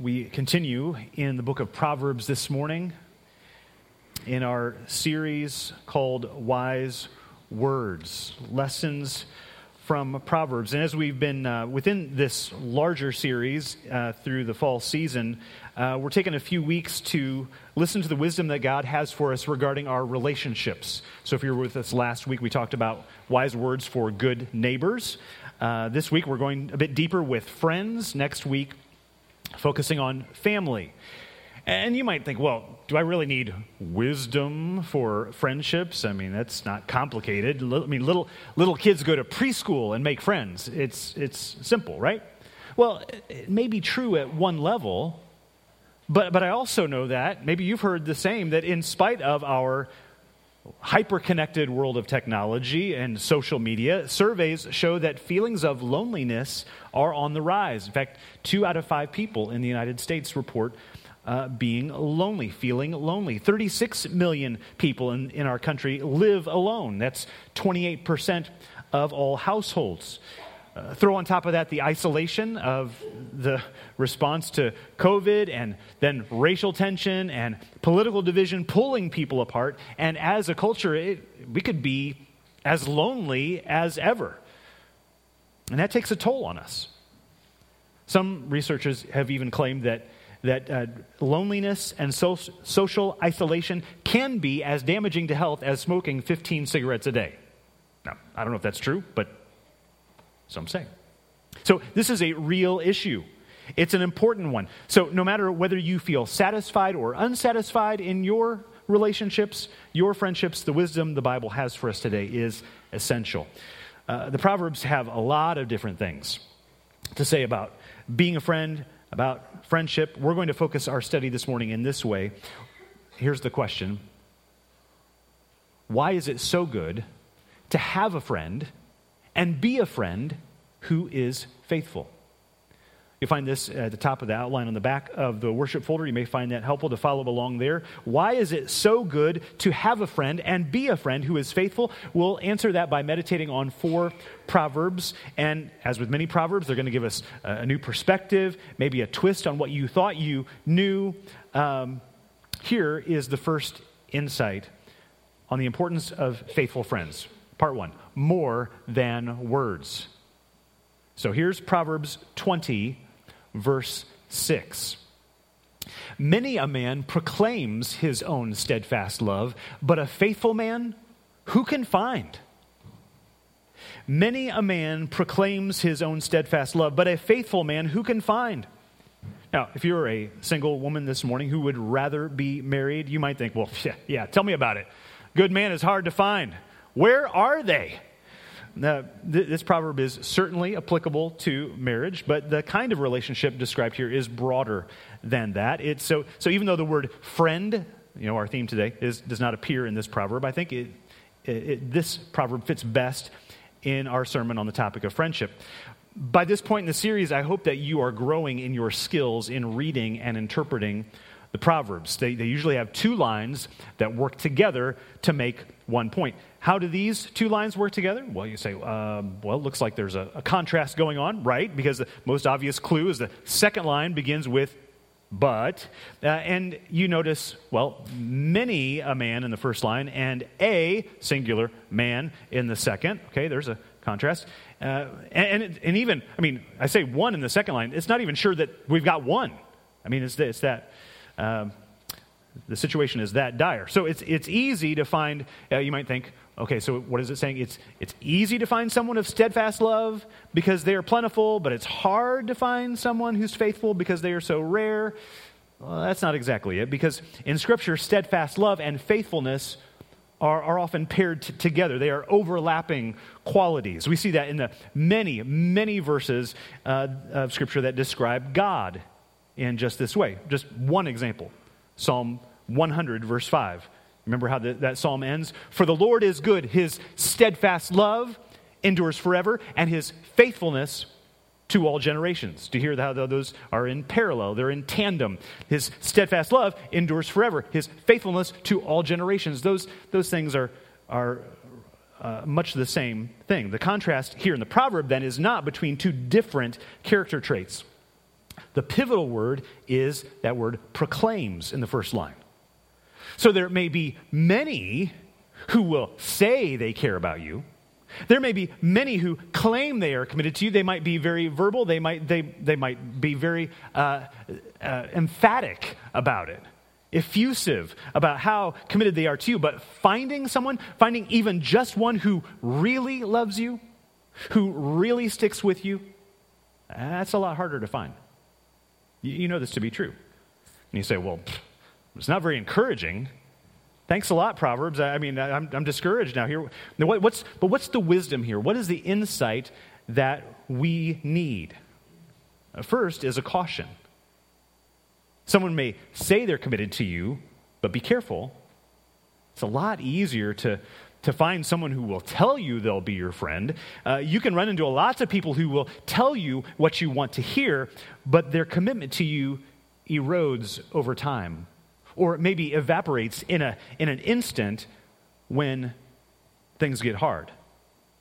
We continue in the book of Proverbs this morning in our series called Wise Words Lessons from Proverbs. And as we've been uh, within this larger series uh, through the fall season, uh, we're taking a few weeks to listen to the wisdom that God has for us regarding our relationships. So if you were with us last week, we talked about wise words for good neighbors. Uh, this week, we're going a bit deeper with friends. Next week, focusing on family. And you might think, well, do I really need wisdom for friendships? I mean, that's not complicated. I mean, little, little kids go to preschool and make friends. It's, it's simple, right? Well, it may be true at one level, but, but I also know that, maybe you've heard the same, that in spite of our hyper-connected world of technology and social media, surveys show that feelings of loneliness are on the rise. In fact, two out of five people in the United States report uh, being lonely, feeling lonely. 36 million people in, in our country live alone. That's 28% of all households. Uh, throw on top of that the isolation of the response to COVID and then racial tension and political division pulling people apart. And as a culture, it, we could be as lonely as ever. And that takes a toll on us. Some researchers have even claimed that, that uh, loneliness and so- social isolation can be as damaging to health as smoking 15 cigarettes a day. Now, I don't know if that's true, but some say. So, this is a real issue. It's an important one. So, no matter whether you feel satisfied or unsatisfied in your relationships, your friendships, the wisdom the Bible has for us today is essential. Uh, the Proverbs have a lot of different things to say about being a friend, about friendship. We're going to focus our study this morning in this way. Here's the question Why is it so good to have a friend and be a friend who is faithful. You find this at the top of the outline on the back of the worship folder. You may find that helpful to follow along there. Why is it so good to have a friend and be a friend who is faithful? We'll answer that by meditating on four proverbs. And as with many proverbs, they're going to give us a new perspective, maybe a twist on what you thought you knew. Um, here is the first insight on the importance of faithful friends. Part one more than words. So here's Proverbs 20, verse 6. Many a man proclaims his own steadfast love, but a faithful man, who can find? Many a man proclaims his own steadfast love, but a faithful man, who can find? Now, if you're a single woman this morning who would rather be married, you might think, well, yeah, yeah tell me about it. Good man is hard to find. Where are they? Th- this proverb is certainly applicable to marriage, but the kind of relationship described here is broader than that. It's so, so even though the word friend, you know, our theme today, is, does not appear in this proverb, I think it, it, it, this proverb fits best in our sermon on the topic of friendship. By this point in the series, I hope that you are growing in your skills in reading and interpreting the Proverbs. They, they usually have two lines that work together to make one point. How do these two lines work together? Well, you say, um, well, looks like there's a, a contrast going on, right? Because the most obvious clue is the second line begins with but. Uh, and you notice, well, many a man in the first line and a singular man in the second. Okay, there's a contrast. Uh, and, and, and, even, I mean, I say one in the second line, it's not even sure that we've got one. I mean, it's, it's that. Um, the situation is that dire. So it's, it's easy to find, uh, you might think, okay, so what is it saying? It's, it's easy to find someone of steadfast love because they are plentiful, but it's hard to find someone who's faithful because they are so rare. Well, that's not exactly it, because in Scripture, steadfast love and faithfulness are, are often paired t- together. They are overlapping qualities. We see that in the many, many verses uh, of Scripture that describe God in just this way. Just one example Psalm 100, verse 5. Remember how the, that psalm ends? For the Lord is good, his steadfast love endures forever, and his faithfulness to all generations. Do you hear how those are in parallel? They're in tandem. His steadfast love endures forever, his faithfulness to all generations. Those, those things are, are uh, much the same thing. The contrast here in the proverb then is not between two different character traits. The pivotal word is that word proclaims in the first line. So there may be many who will say they care about you. There may be many who claim they are committed to you. They might be very verbal, they might, they, they might be very uh, uh, emphatic about it, effusive about how committed they are to you. But finding someone, finding even just one who really loves you, who really sticks with you, that's a lot harder to find. You know this to be true. And you say, well, it's not very encouraging. Thanks a lot, Proverbs. I mean, I'm, I'm discouraged now here. What's, but what's the wisdom here? What is the insight that we need? First is a caution. Someone may say they're committed to you, but be careful. It's a lot easier to, to find someone who will tell you they'll be your friend. Uh, you can run into lots of people who will tell you what you want to hear, but their commitment to you erodes over time or maybe evaporates in, a, in an instant when things get hard.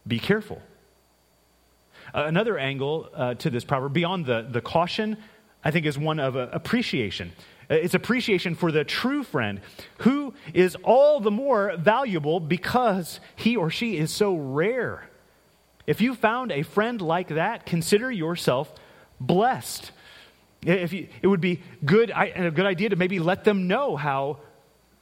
Be careful. Uh, another angle uh, to this proverb, beyond the, the caution, I think is one of uh, appreciation. Uh, it's appreciation for the true friend who is all the more valuable because he or she is so rare. If you found a friend like that, consider yourself blessed. If you, it would be good, a good idea to maybe let them know how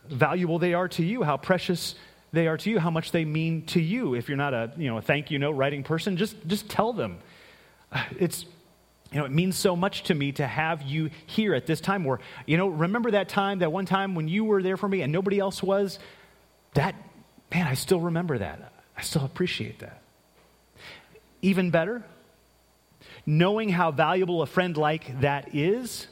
valuable they are to you, how precious they are to you, how much they mean to you. If you're not a, you know, a thank you note writing person, just, just tell them. It's, you know, it means so much to me to have you here at this time where, you know, remember that time, that one time when you were there for me and nobody else was? That, man, I still remember that. I still appreciate that. Even better, knowing how valuable a friend like that is,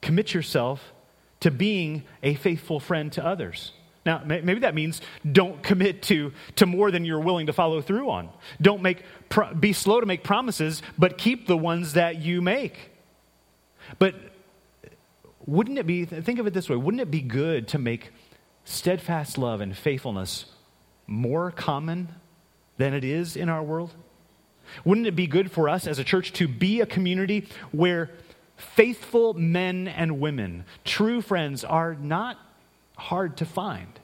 commit yourself to being a faithful friend to others. Now, maybe that means don't commit to, to more than you're willing to follow through on. Don't make, be slow to make promises, but keep the ones that you make. But wouldn't it be, think of it this way, wouldn't it be good to make steadfast love and faithfulness more common than it is in our world? Wouldn't it be good for us as a church to be a community where faithful men and women, true friends, are not hard to find?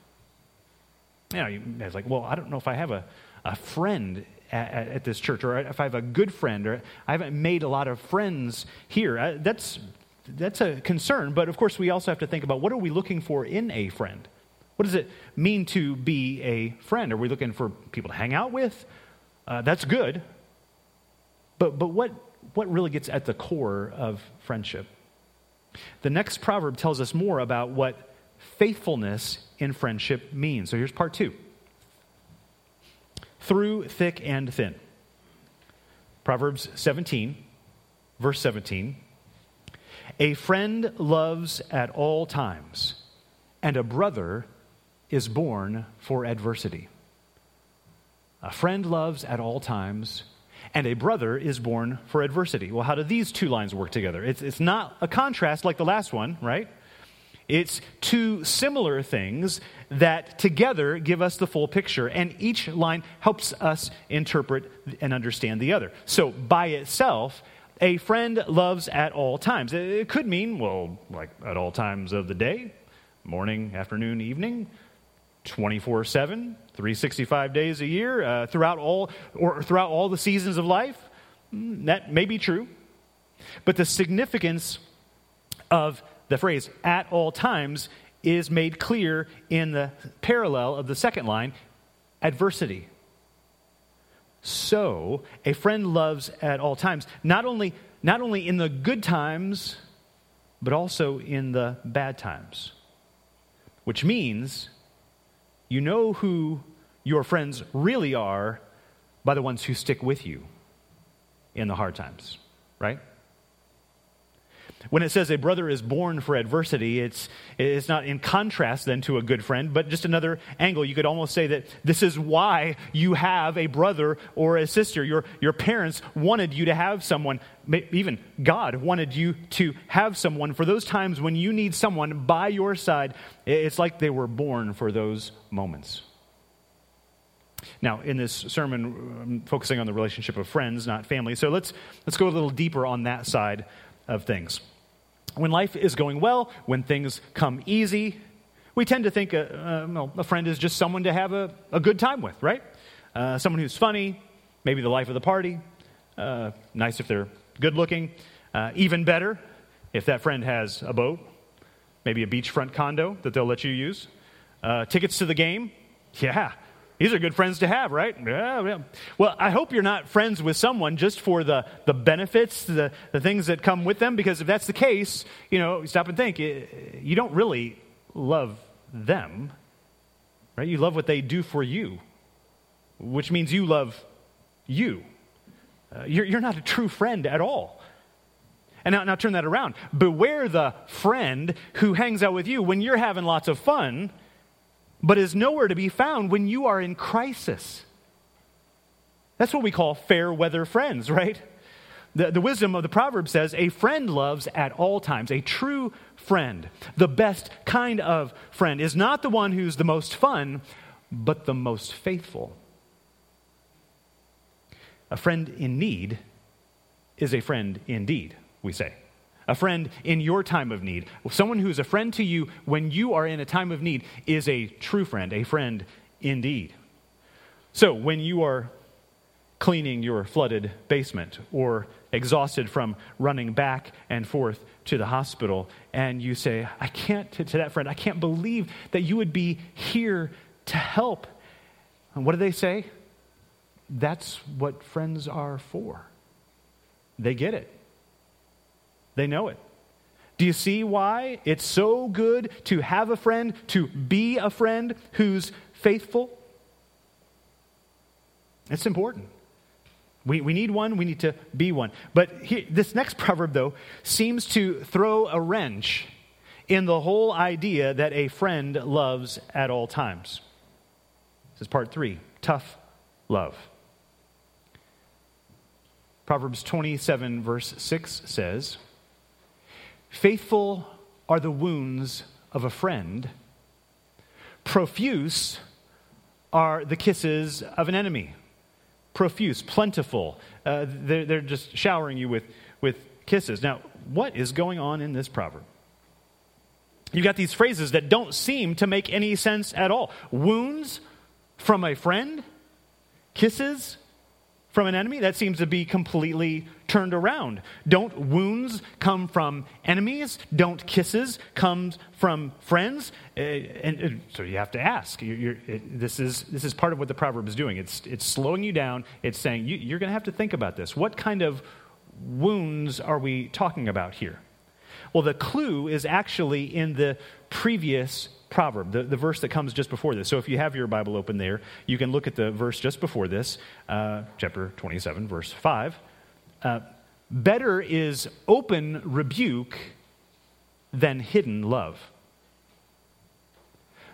You know, like, well, I don't know if I have a, a friend at, at, this church, or if I have a good friend, or I haven't made a lot of friends here. That's, that's a concern, but of course, we also have to think about what are we looking for in a friend? What does it mean to be a friend? Are we looking for people to hang out with? Uh, that's good. But, but what, what really gets at the core of friendship? The next proverb tells us more about what faithfulness in friendship means. So here's part two through thick and thin. Proverbs 17, verse 17. A friend loves at all times, and a brother is born for adversity. A friend loves at all times, and a brother is born for adversity. Well, how do these two lines work together? It's, it's not a contrast like the last one, right? It's two similar things that together give us the full picture, and each line helps us interpret and understand the other. So, by itself, a friend loves at all times. It could mean, well, like at all times of the day, morning, afternoon, evening, 24 7, 365 days a year, uh, throughout, all, or throughout all the seasons of life. Mm, that may be true. But the significance of the phrase at all times is made clear in the parallel of the second line adversity. So, a friend loves at all times, not only, not only in the good times, but also in the bad times. Which means you know who your friends really are by the ones who stick with you in the hard times, right? When it says a brother is born for adversity, it's, it's not in contrast then to a good friend, but just another angle. You could almost say that this is why you have a brother or a sister. Your, your parents wanted you to have someone, even God wanted you to have someone for those times when you need someone by your side. It's like they were born for those moments. Now, in this sermon, I'm focusing on the relationship of friends, not family. So let's, let's go a little deeper on that side of things. When life is going well, when things come easy, we tend to think a, uh, uh, a friend is just someone to have a, a good time with, right? Uh, someone who's funny, maybe the life of the party. Uh, nice if they're good looking. Uh, even better if that friend has a boat, maybe a beachfront condo that they'll let you use. Uh, tickets to the game. Yeah, these are good friends to have, right? Yeah, yeah. Well, I hope you're not friends with someone just for the, the benefits, the, the things that come with them, because if that's the case, you know, stop and think. You don't really love them, right? You love what they do for you, which means you love you. Uh, you're, you're not a true friend at all. And now, now turn that around. Beware the friend who hangs out with you when you're having lots of fun but is nowhere to be found when you are in crisis. That's what we call fair weather friends, right? The, the wisdom of the proverb says a friend loves at all times. A true friend, the best kind of friend, is not the one who's the most fun, but the most faithful. A friend in need is a friend indeed, we say a friend in your time of need. Someone who's a friend to you when you are in a time of need is a true friend, a friend indeed. So, when you are cleaning your flooded basement or exhausted from running back and forth to the hospital, and you say, I can't, to, to that friend, I can't believe that you would be here to help. And what do they say? That's what friends are for. They get it. They know it. Do you see why it's so good to have a friend, to be a friend who's faithful? It's important. We, we need one, we need to be one. But this next proverb, though, seems to throw a wrench in the whole idea that a friend loves at all times. This is part three tough love. Proverbs 27, verse 6 says, Faithful are the wounds of a friend, profuse are the kisses of an enemy. Profuse, plentiful. Uh, they're, they're just showering you with, with kisses. Now, what is going on in this proverb? You've got these phrases that don't seem to make any sense at all. Wounds from a friend, kisses from an enemy? That seems to be completely turned around. Don't wounds come from enemies? Don't kisses come from friends? Uh, and, and, so you have to ask. You're, you're, it, this, is, this is part of what the proverb is doing. It's, it's slowing you down. It's saying you, you're going to have to think about this. What kind of wounds are we talking about here? Well, the clue is actually in the previous proverb, the, the verse that comes just before this. So if you have your Bible open there, you can look at the verse just before this, uh, chapter 27, verse 5. Uh, better is open rebuke than hidden love.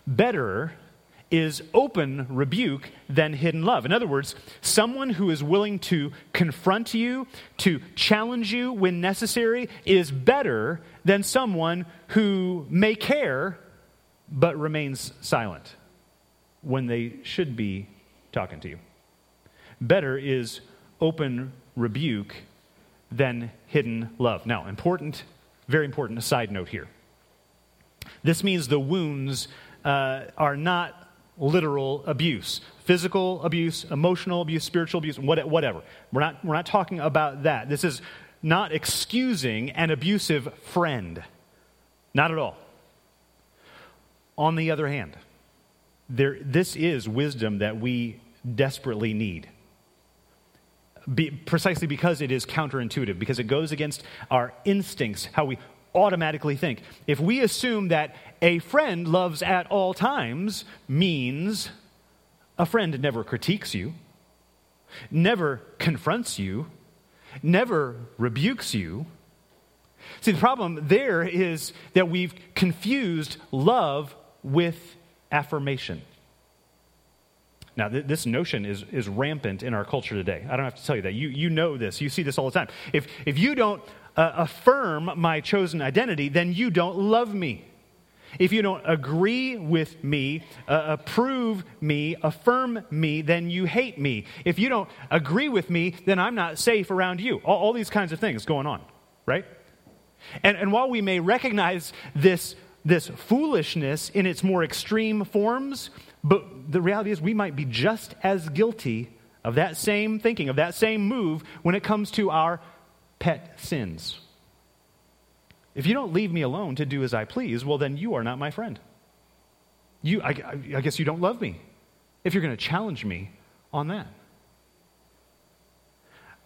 Better is open rebuke than hidden love. In other words, someone who is willing to confront you, to challenge you when necessary, is better than someone who may care but remains silent when they should be talking to you. Better is open rebuke than hidden love. Now, important, very important side note here. This means the wounds uh, are not literal abuse physical abuse, emotional abuse, spiritual abuse, whatever. We're not, we're not talking about that. This is not excusing an abusive friend. Not at all. On the other hand, there, this is wisdom that we desperately need. Be, precisely because it is counterintuitive, because it goes against our instincts, how we automatically think. If we assume that a friend loves at all times, means a friend never critiques you, never confronts you, never rebukes you. See, the problem there is that we've confused love with affirmation. Now, th- this notion is, is rampant in our culture today. I don't have to tell you that. You, you know this. You see this all the time. If, if you don't uh, affirm my chosen identity, then you don't love me. If you don't agree with me, uh, approve me, affirm me, then you hate me. If you don't agree with me, then I'm not safe around you. All, all these kinds of things going on, right? And, and while we may recognize this, this foolishness in its more extreme forms, but the reality is we might be just as guilty of that same thinking, of that same move when it comes to our pet sins. If you don't leave me alone to do as I please, well, then you are not my friend. You, I, I guess you don't love me if you're going to challenge me on that.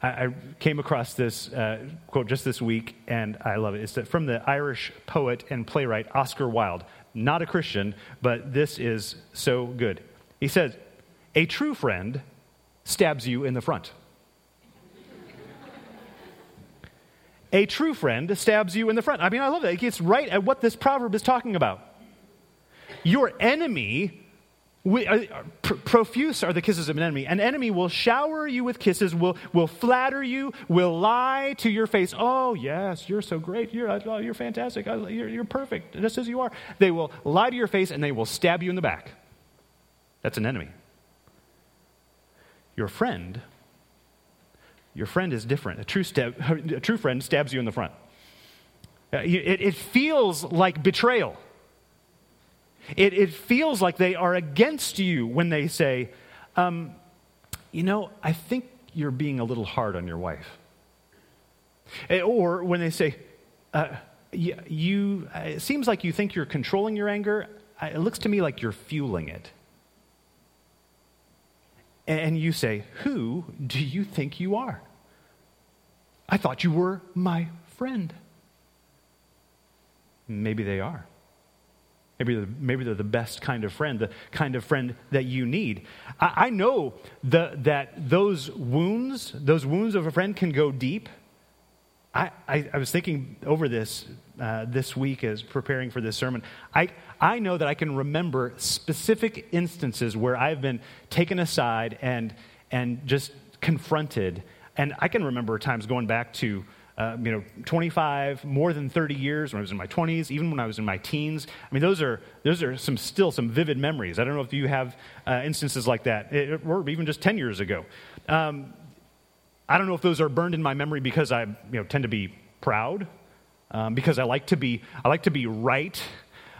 I, I came across this uh, quote just this week, and I love it. It's from the Irish poet and playwright Oscar Wilde. Not a Christian, but this is so good. He says, A true friend stabs you in the front. a true friend stabs you in the front. I mean, I love that. It gets right at what this proverb is talking about. Your enemy we, uh, pr- profuse are the kisses of an enemy. An enemy will shower you with kisses, will, will flatter you, will lie to your face. Oh, yes, you're so great. You're, oh, you're fantastic. You're, you're perfect, just as you are. They will lie to your face and they will stab you in the back. That's an enemy. Your friend, your friend is different. A true, stab, a true friend stabs you in the front. Uh, it, it feels like betrayal. It, it feels like they are against you when they say, um, You know, I think you're being a little hard on your wife. Eh, or when they say, uh, you, you, it seems like you think you're controlling your anger. It looks to me like you're fueling it. And you say, Who do you think you are? I thought you were my friend. Maybe they are. Maybe they're, maybe they're the best kind of friend, the kind of friend that you need. I, I know the, that those wounds, those wounds of a friend can go deep. I, I, I was thinking over this uh, this week as preparing for this sermon. I, I know that I can remember specific instances where I've been taken aside and, and just confronted. And I can remember times going back to uh, you know, 25, more than 30 years when I was in my 20s, even when I was in my teens. I mean, those are, those are some, still some vivid memories. I don't know if you have uh, instances like that, it, or even just 10 years ago. Um, I don't know if those are burned in my memory because I you know, tend to be proud, um, because I like to be, I like to be right.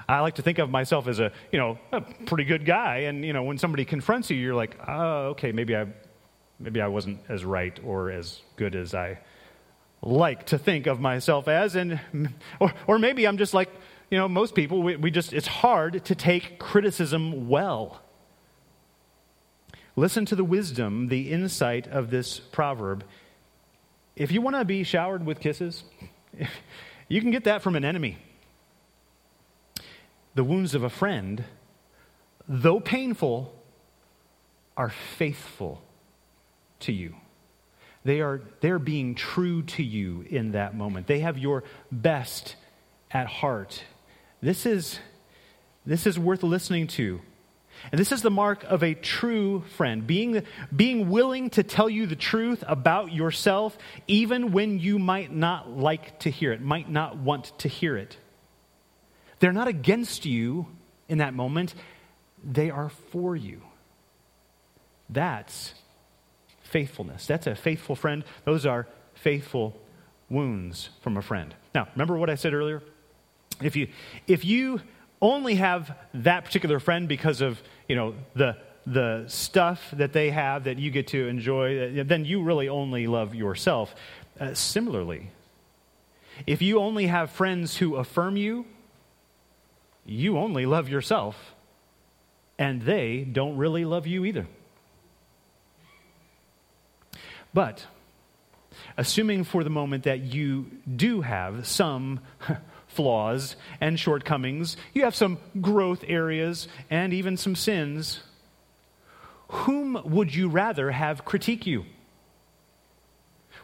I like to think of myself as a, you know, a pretty good guy. And, you know, when somebody confronts you, you're like, oh, okay, maybe I, maybe I wasn't as right or as good as I like to think of myself as. And, or, or maybe I'm just like, you know, most people, we, we just, it's hard to take criticism well. Listen to the wisdom, the insight of this proverb. If you want to be showered with kisses, you can get that from an enemy. The wounds of a friend, though painful, are faithful to you. They are they're being true to you in that moment. They have your best at heart. This is this is worth listening to. And this is the mark of a true friend, being, being willing to tell you the truth about yourself, even when you might not like to hear it, might not want to hear it. They're not against you in that moment, they are for you. That's faithfulness. That's a faithful friend. Those are faithful wounds from a friend. Now, remember what I said earlier? If you if you only have that particular friend because of, you know, the the stuff that they have that you get to enjoy, then you really only love yourself. Uh, similarly, if you only have friends who affirm you, you only love yourself, and they don't really love you either. But assuming for the moment that you do have some flaws and shortcomings, you have some growth areas and even some sins, whom would you rather have critique you?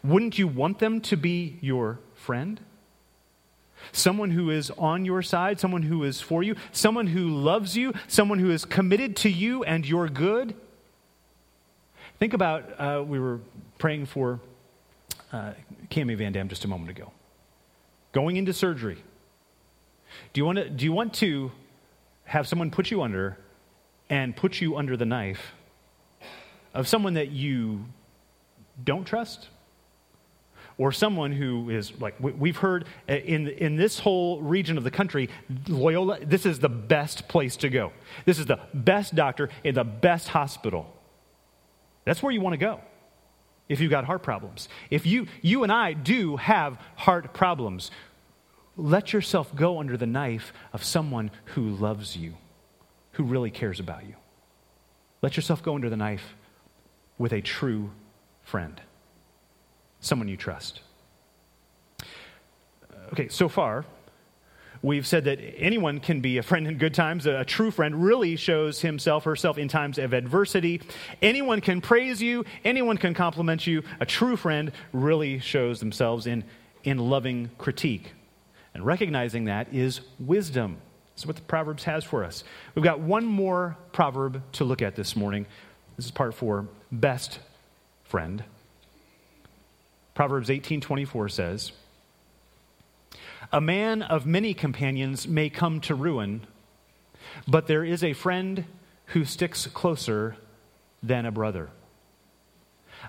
Wouldn't you want them to be your friend? Someone who is on your side, someone who is for you, someone who loves you, someone who is committed to you and your good? Think about, uh, we were praying for uh, Cami Van Dam just a moment ago. Going into surgery. Do you, want to, do you want to have someone put you under and put you under the knife of someone that you don't trust? or someone who is like we've heard uh, in, in this whole region of the country loyola this is the best place to go this is the best doctor in the best hospital that's where you want to go if you've got heart problems if you you and i do have heart problems let yourself go under the knife of someone who loves you who really cares about you let yourself go under the knife with a true friend someone you trust. Okay, so far, we've said that anyone can be a friend in good times. A, true friend really shows himself, or herself in times of adversity. Anyone can praise you, anyone can compliment you. A true friend really shows themselves in, in loving critique. And recognizing that is wisdom. That's what the Proverbs has for us. We've got one more proverb to look at this morning. This is part four best friend. Proverbs 18:24 says, "A man of many companions may come to ruin, but there is a friend who sticks closer than a brother."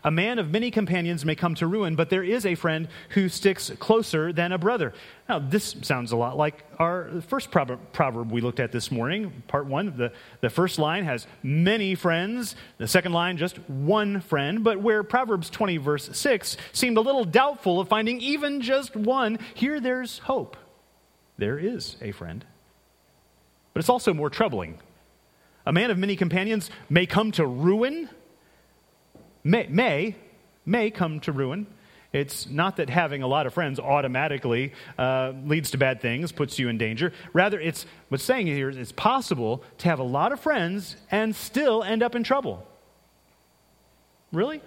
A man of many companions may come to ruin, but there is a friend who sticks closer than a brother. Now, this sounds a lot like our first proverb we looked at this morning, part one. The, the first line has many friends, the second line, just one friend. But where Proverbs 20, verse 6, seemed a little doubtful of finding even just one, here there's hope. There is a friend. But it's also more troubling. A man of many companions may come to ruin may, may, may come to ruin. It's not that having a lot of friends automatically uh, leads to bad things, puts you in danger. Rather, it's what's saying here is it's possible to have a lot of friends and still end up in trouble. Really?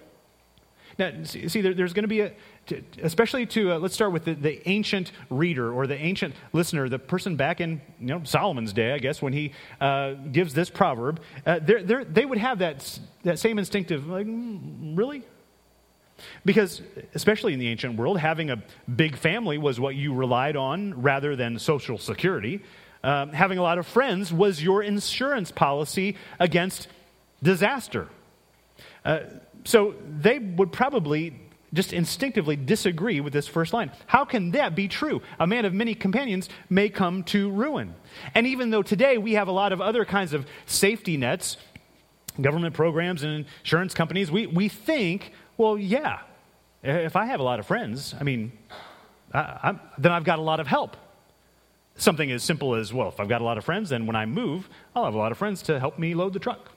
Now, see, there, there's going to be a, especially to, uh, let's start with the, the ancient reader or the ancient listener, the person back in you know, Solomon's day, I guess, when he uh, gives this proverb, uh, they're, they're, they would have that, that same instinctive, like, mm, really? Because, especially in the ancient world, having a big family was what you relied on rather than social security. Um, having a lot of friends was your insurance policy against disaster. Uh, so they would probably just instinctively disagree with this first line. How can that be true? A man of many companions may come to ruin. And even though today we have a lot of other kinds of safety nets, government programs and insurance companies, we, we think, well, yeah, if I have a lot of friends, I mean, I, then I've got a lot of help. Something as simple as, well, if I've got a lot of friends, then when I move, I'll have a lot of friends to help me load the truck.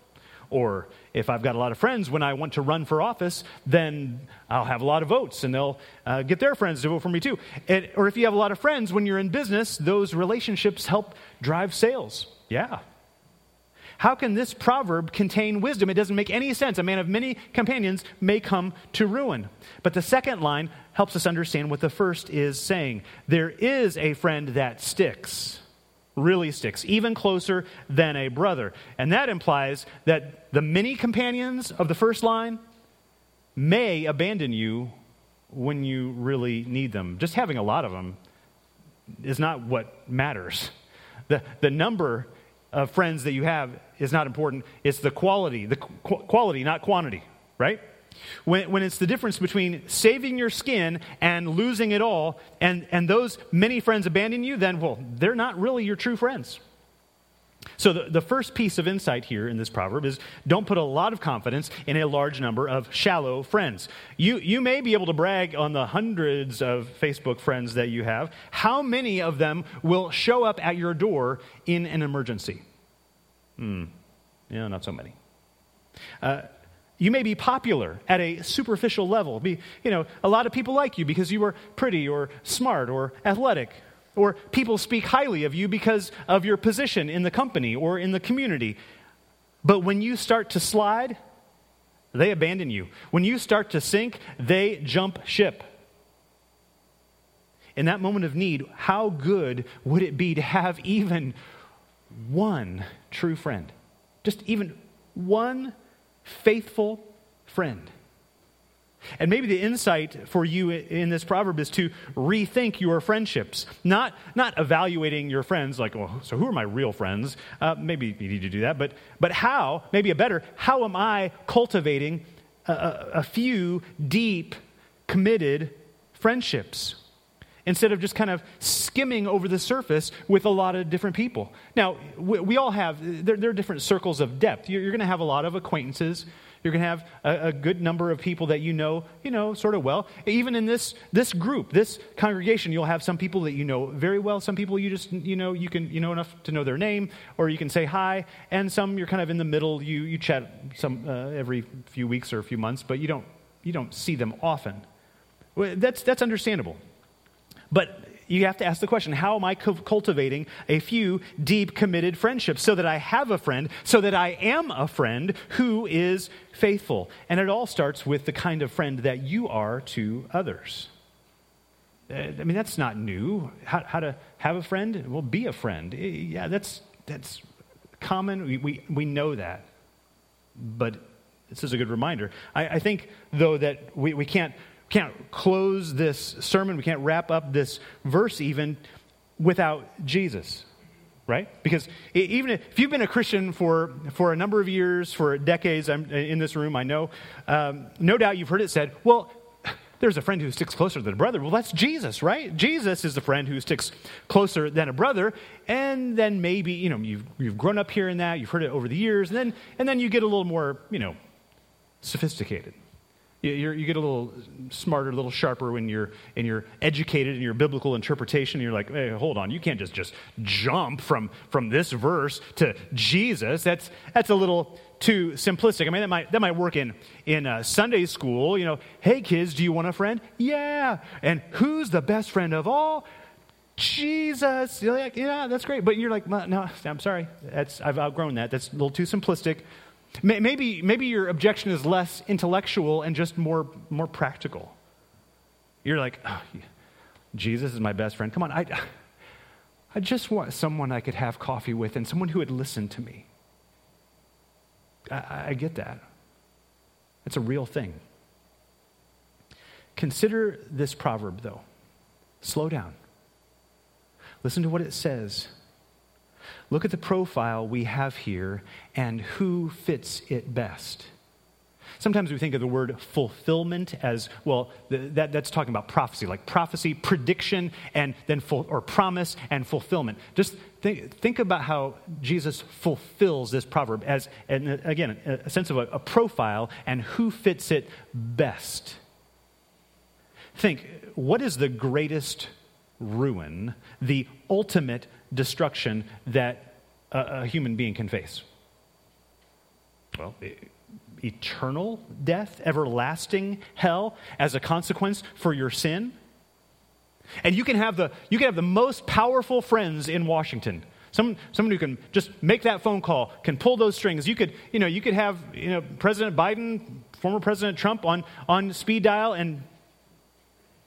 Or if I've got a lot of friends when I want to run for office, then I'll have a lot of votes and they'll uh, get their friends to vote for me too. It, or if you have a lot of friends when you're in business, those relationships help drive sales. Yeah. How can this proverb contain wisdom? It doesn't make any sense. A man of many companions may come to ruin. But the second line helps us understand what the first is saying. There is a friend that sticks really sticks, even closer than a brother. And that implies that the many companions of the first line may abandon you when you really need them. Just having a lot of them is not what matters. The, the number of friends that you have is not important. It's the quality, the qu- quality, not quantity, right? When, when it's the difference between saving your skin and losing it all, and, and those many friends abandon you, then, well, they're not really your true friends. So, the, the first piece of insight here in this proverb is don't put a lot of confidence in a large number of shallow friends. You, you may be able to brag on the hundreds of Facebook friends that you have. How many of them will show up at your door in an emergency? Hmm, yeah, not so many. Uh, you may be popular at a superficial level. Be, you know, a lot of people like you because you are pretty or smart or athletic. Or people speak highly of you because of your position in the company or in the community. But when you start to slide, they abandon you. When you start to sink, they jump ship. In that moment of need, how good would it be to have even one true friend? Just even one faithful friend. And maybe the insight for you in this proverb is to rethink your friendships, not, not evaluating your friends like, well, so who are my real friends? Uh, maybe you need to do that, but, but how, maybe a better, how am I cultivating a, a, a few deep, committed friendships instead of just kind of skimming over the surface with a lot of different people. Now, we, we all have, there, there, are different circles of depth. You're, you're going to have a lot of acquaintances. You're going to have a, a, good number of people that you know, you know, sort of well. Even in this, this group, this congregation, you'll have some people that you know very well. Some people you just, you know, you can, you know enough to know their name, or you can say hi. And some you're kind of in the middle. You, you chat some uh, every few weeks or a few months, but you don't, you don't see them often. That's, that's understandable. But you have to ask the question how am I cultivating a few deep, committed friendships so that I have a friend, so that I am a friend who is faithful? And it all starts with the kind of friend that you are to others. Uh, I mean, that's not new. How, how to have a friend? Well, be a friend. Yeah, that's, that's common. We, we, we know that. But this is a good reminder. I, I think, though, that we, we can't can't close this sermon, we can't wrap up this verse even without Jesus, right? Because even if you've been a Christian for, for a number of years, for decades, I'm in this room, I know, um, no doubt you've heard it said, well, there's a friend who sticks closer than a brother. Well, that's Jesus, right? Jesus is the friend who sticks closer than a brother. And then maybe, you know, you've, you've grown up hearing that, you've heard it over the years, and then, and then you get a little more, you know, sophisticated. You, you, get a little smarter, a little sharper when you're, and you're educated in your biblical interpretation. You're like, hey, hold on, you can't just, just jump from, from this verse to Jesus. That's, that's a little too simplistic. I mean, that might, that might work in, in uh, Sunday school. You know, hey, kids, do you want a friend? Yeah. And who's the best friend of all? Jesus. You're like, yeah, that's great. But you're like, no, I'm sorry. That's, I've outgrown that. That's a little too simplistic. Maybe, maybe your objection is less intellectual and just more, more practical. You're like, oh, Jesus is my best friend. Come on, I, I just want someone I could have coffee with and someone who would listen to me. I, I get that. It's a real thing. Consider this proverb, though. Slow down. Listen to what it says Look at the profile we have here and who fits it best. Sometimes we think of the word fulfillment as, well, that, that's talking about prophecy, like prophecy, prediction, and then or promise and fulfillment. Just think, think about how Jesus fulfills this proverb as, and uh, again, a sense of a, a profile and who fits it best. Think, what is the greatest ruin, the ultimate destruction that a, a human being can face? Well, eternal death, everlasting hell as a consequence for your sin. And you can have the, you can have the most powerful friends in Washington. Some, someone who can just make that phone call, can pull those strings. You could, you know, you could have you know, President Biden, former President Trump on, on speed dial, and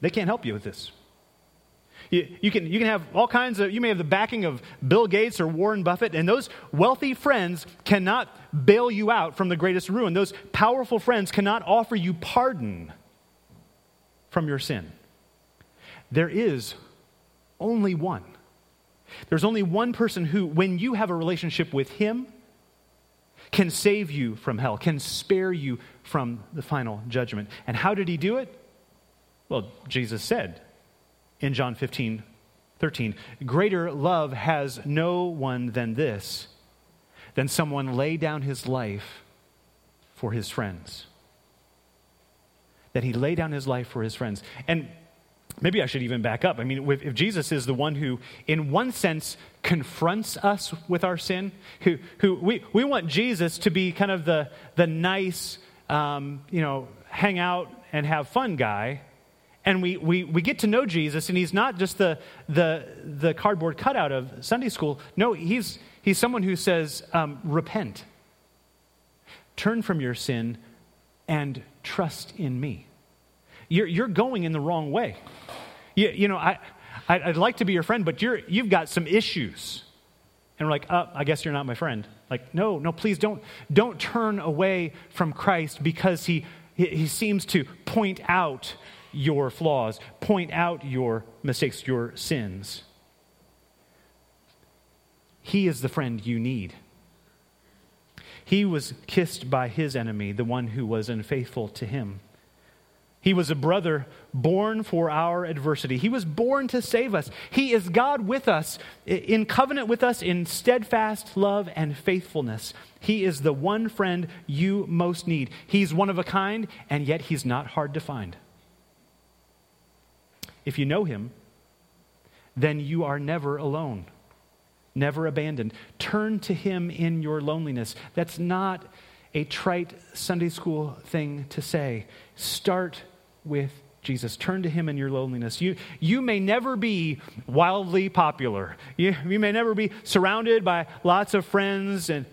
they can't help you with this. You, you, can, you can have all kinds of, you may have the backing of Bill Gates or Warren Buffett, and those wealthy friends cannot bail you out from the greatest ruin. Those powerful friends cannot offer you pardon from your sin. There is only one. There's only one person who, when you have a relationship with him, can save you from hell, can spare you from the final judgment. And how did he do it? Well, Jesus said, in John 15, 13. Greater love has no one than this, than someone lay down his life for his friends. That he lay down his life for his friends. And maybe I should even back up. I mean, if Jesus is the one who, in one sense, confronts us with our sin, who, who we, we want Jesus to be kind of the, the nice, um, you know, hang out and have fun guy and we, we, we get to know Jesus, and he's not just the, the, the cardboard cutout of Sunday school. No, he's, he's someone who says, um, repent, turn from your sin, and trust in me. You're, you're going in the wrong way. You, you know, I, I'd like to be your friend, but you're, you've got some issues. And we're like, oh, I guess you're not my friend. Like, no, no, please don't, don't turn away from Christ because he, he seems to point out your flaws, point out your mistakes, your sins. He is the friend you need. He was kissed by his enemy, the one who was unfaithful to him. He was a brother born for our adversity. He was born to save us. He is God with us, in covenant with us, in steadfast love and faithfulness. He is the one friend you most need. He's one of a kind, and yet he's not hard to find. If you know him, then you are never alone, never abandoned. Turn to him in your loneliness. That's not a trite Sunday school thing to say. Start with Jesus. Turn to him in your loneliness. You, you may never be wildly popular. You, you may never be surrounded by lots of friends, and,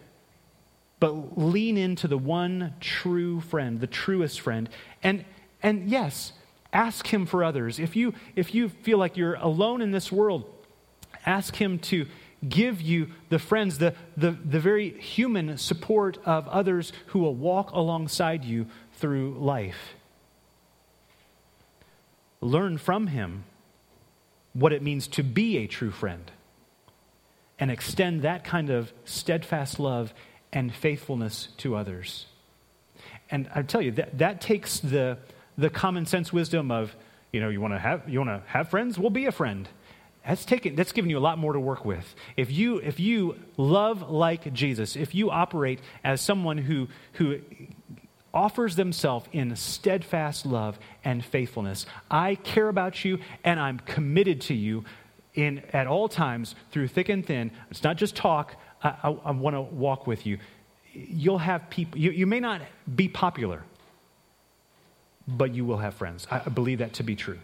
but lean into the one true friend, the truest friend. And, and yes, ask him for others. If you, if you feel like you're alone in this world, ask him to give you the friends, the, the, the very human support of others who will walk alongside you through life learn from him what it means to be a true friend and extend that kind of steadfast love and faithfulness to others. And I tell you, that, that takes the, the common sense wisdom of, you know, you want to have, you want to have friends? Well, be a friend. That's, taken, that's giving you a lot more to work with. If you, if you love like Jesus, if you operate as someone who, who offers themselves in steadfast love and faithfulness. I care about you and I'm committed to you in, at all times through thick and thin. It's not just talk, I, I, I want to walk with you. You'll have people, you, you may not be popular, but you will have friends. I believe that to be true.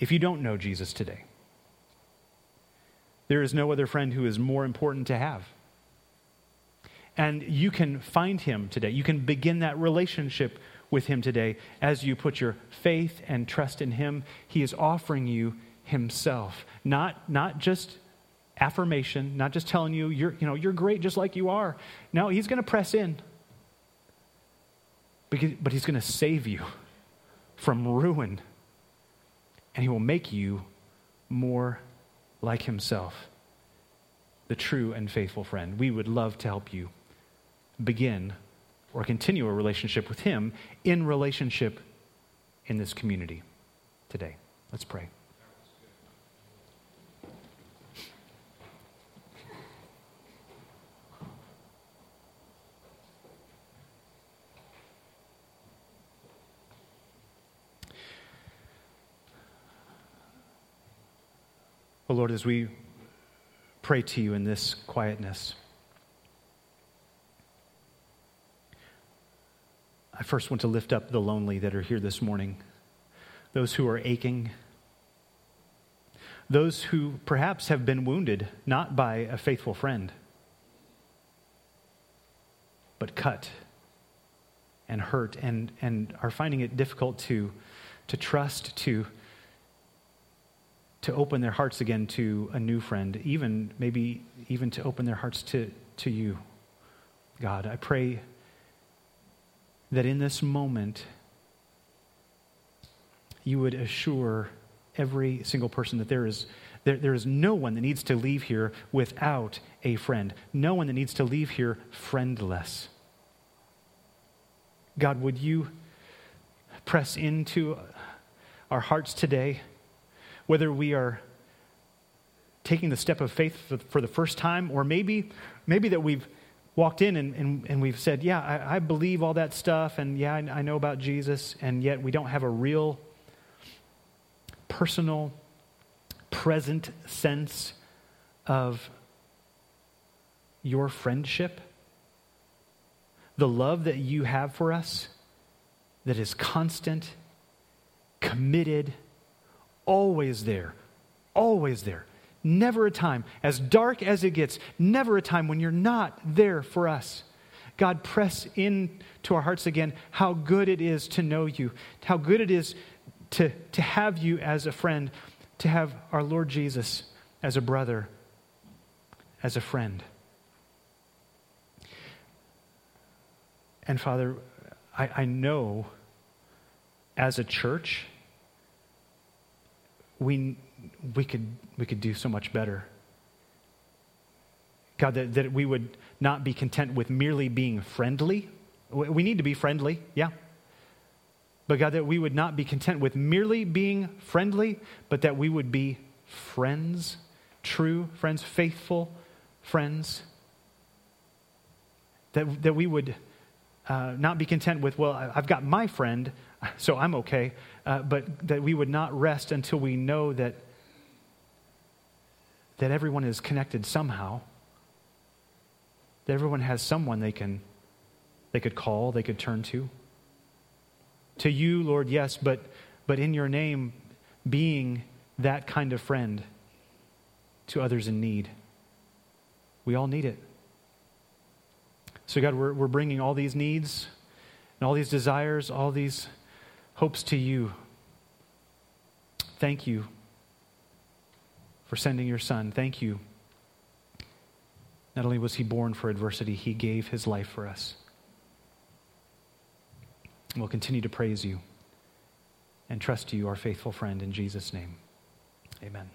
If you don't know Jesus today, there is no other friend who is more important to have. And you can find him today. You can begin that relationship with him today as you put your faith and trust in him. He is offering you himself, not, not just affirmation, not just telling you you're, you know, you're great just like you are. No, he's going to press in. But he's going to save you from ruin. And he will make you more like himself, the true and faithful friend. We would love to help you begin or continue a relationship with Him in relationship in this community today. Let's pray. Oh Lord, as we pray to you in this quietness, I first want to lift up the lonely that are here this morning, those who are aching, those who perhaps have been wounded not by a faithful friend, but cut and hurt and, and are finding it difficult to, to trust, to, to open their hearts again to a new friend, even maybe even to open their hearts to, to you. God, I pray that in this moment, you would assure every single person that there is, there, there is no one that needs to leave here without a friend, no one that needs to leave here friendless. God, would you press into our hearts today, whether we are taking the step of faith for, the first time, or maybe, maybe that we've walked in and, and, and we've said, Yeah, I, I, believe all that stuff, and yeah, I, I know about Jesus, and yet we don't have a real personal, present sense of your friendship, the love that you have for us that is constant, committed, always there, always there. Never a time, as dark as it gets, never a time when you're not there for us. God, press into our hearts again how good it is to know you, how good it is to, to have you as a friend, to have our Lord Jesus as a brother, as a friend. And Father, I, I know as a church, we, we could, we could do so much better. God, that, that we would not be content with merely being friendly We need to be friendly, yeah. But God, that we would not be content with merely being friendly, but that we would be friends, true friends, faithful friends. That, that we would uh, not be content with, well, I've got my friend, so I'm okay, uh, but that we would not rest until we know that, that everyone is connected somehow, that everyone has someone they, can, they could call, they could turn to. To you, Lord, yes, but, but in your name, being that kind of friend to others in need. We all need it. So, God, we're, we're bringing all these needs and all these desires, all these hopes to you. Thank you for sending your son. Thank you. Not only was he born for adversity, he gave his life for us. We'll continue to praise you and trust you, our faithful friend, in Jesus' name. Amen.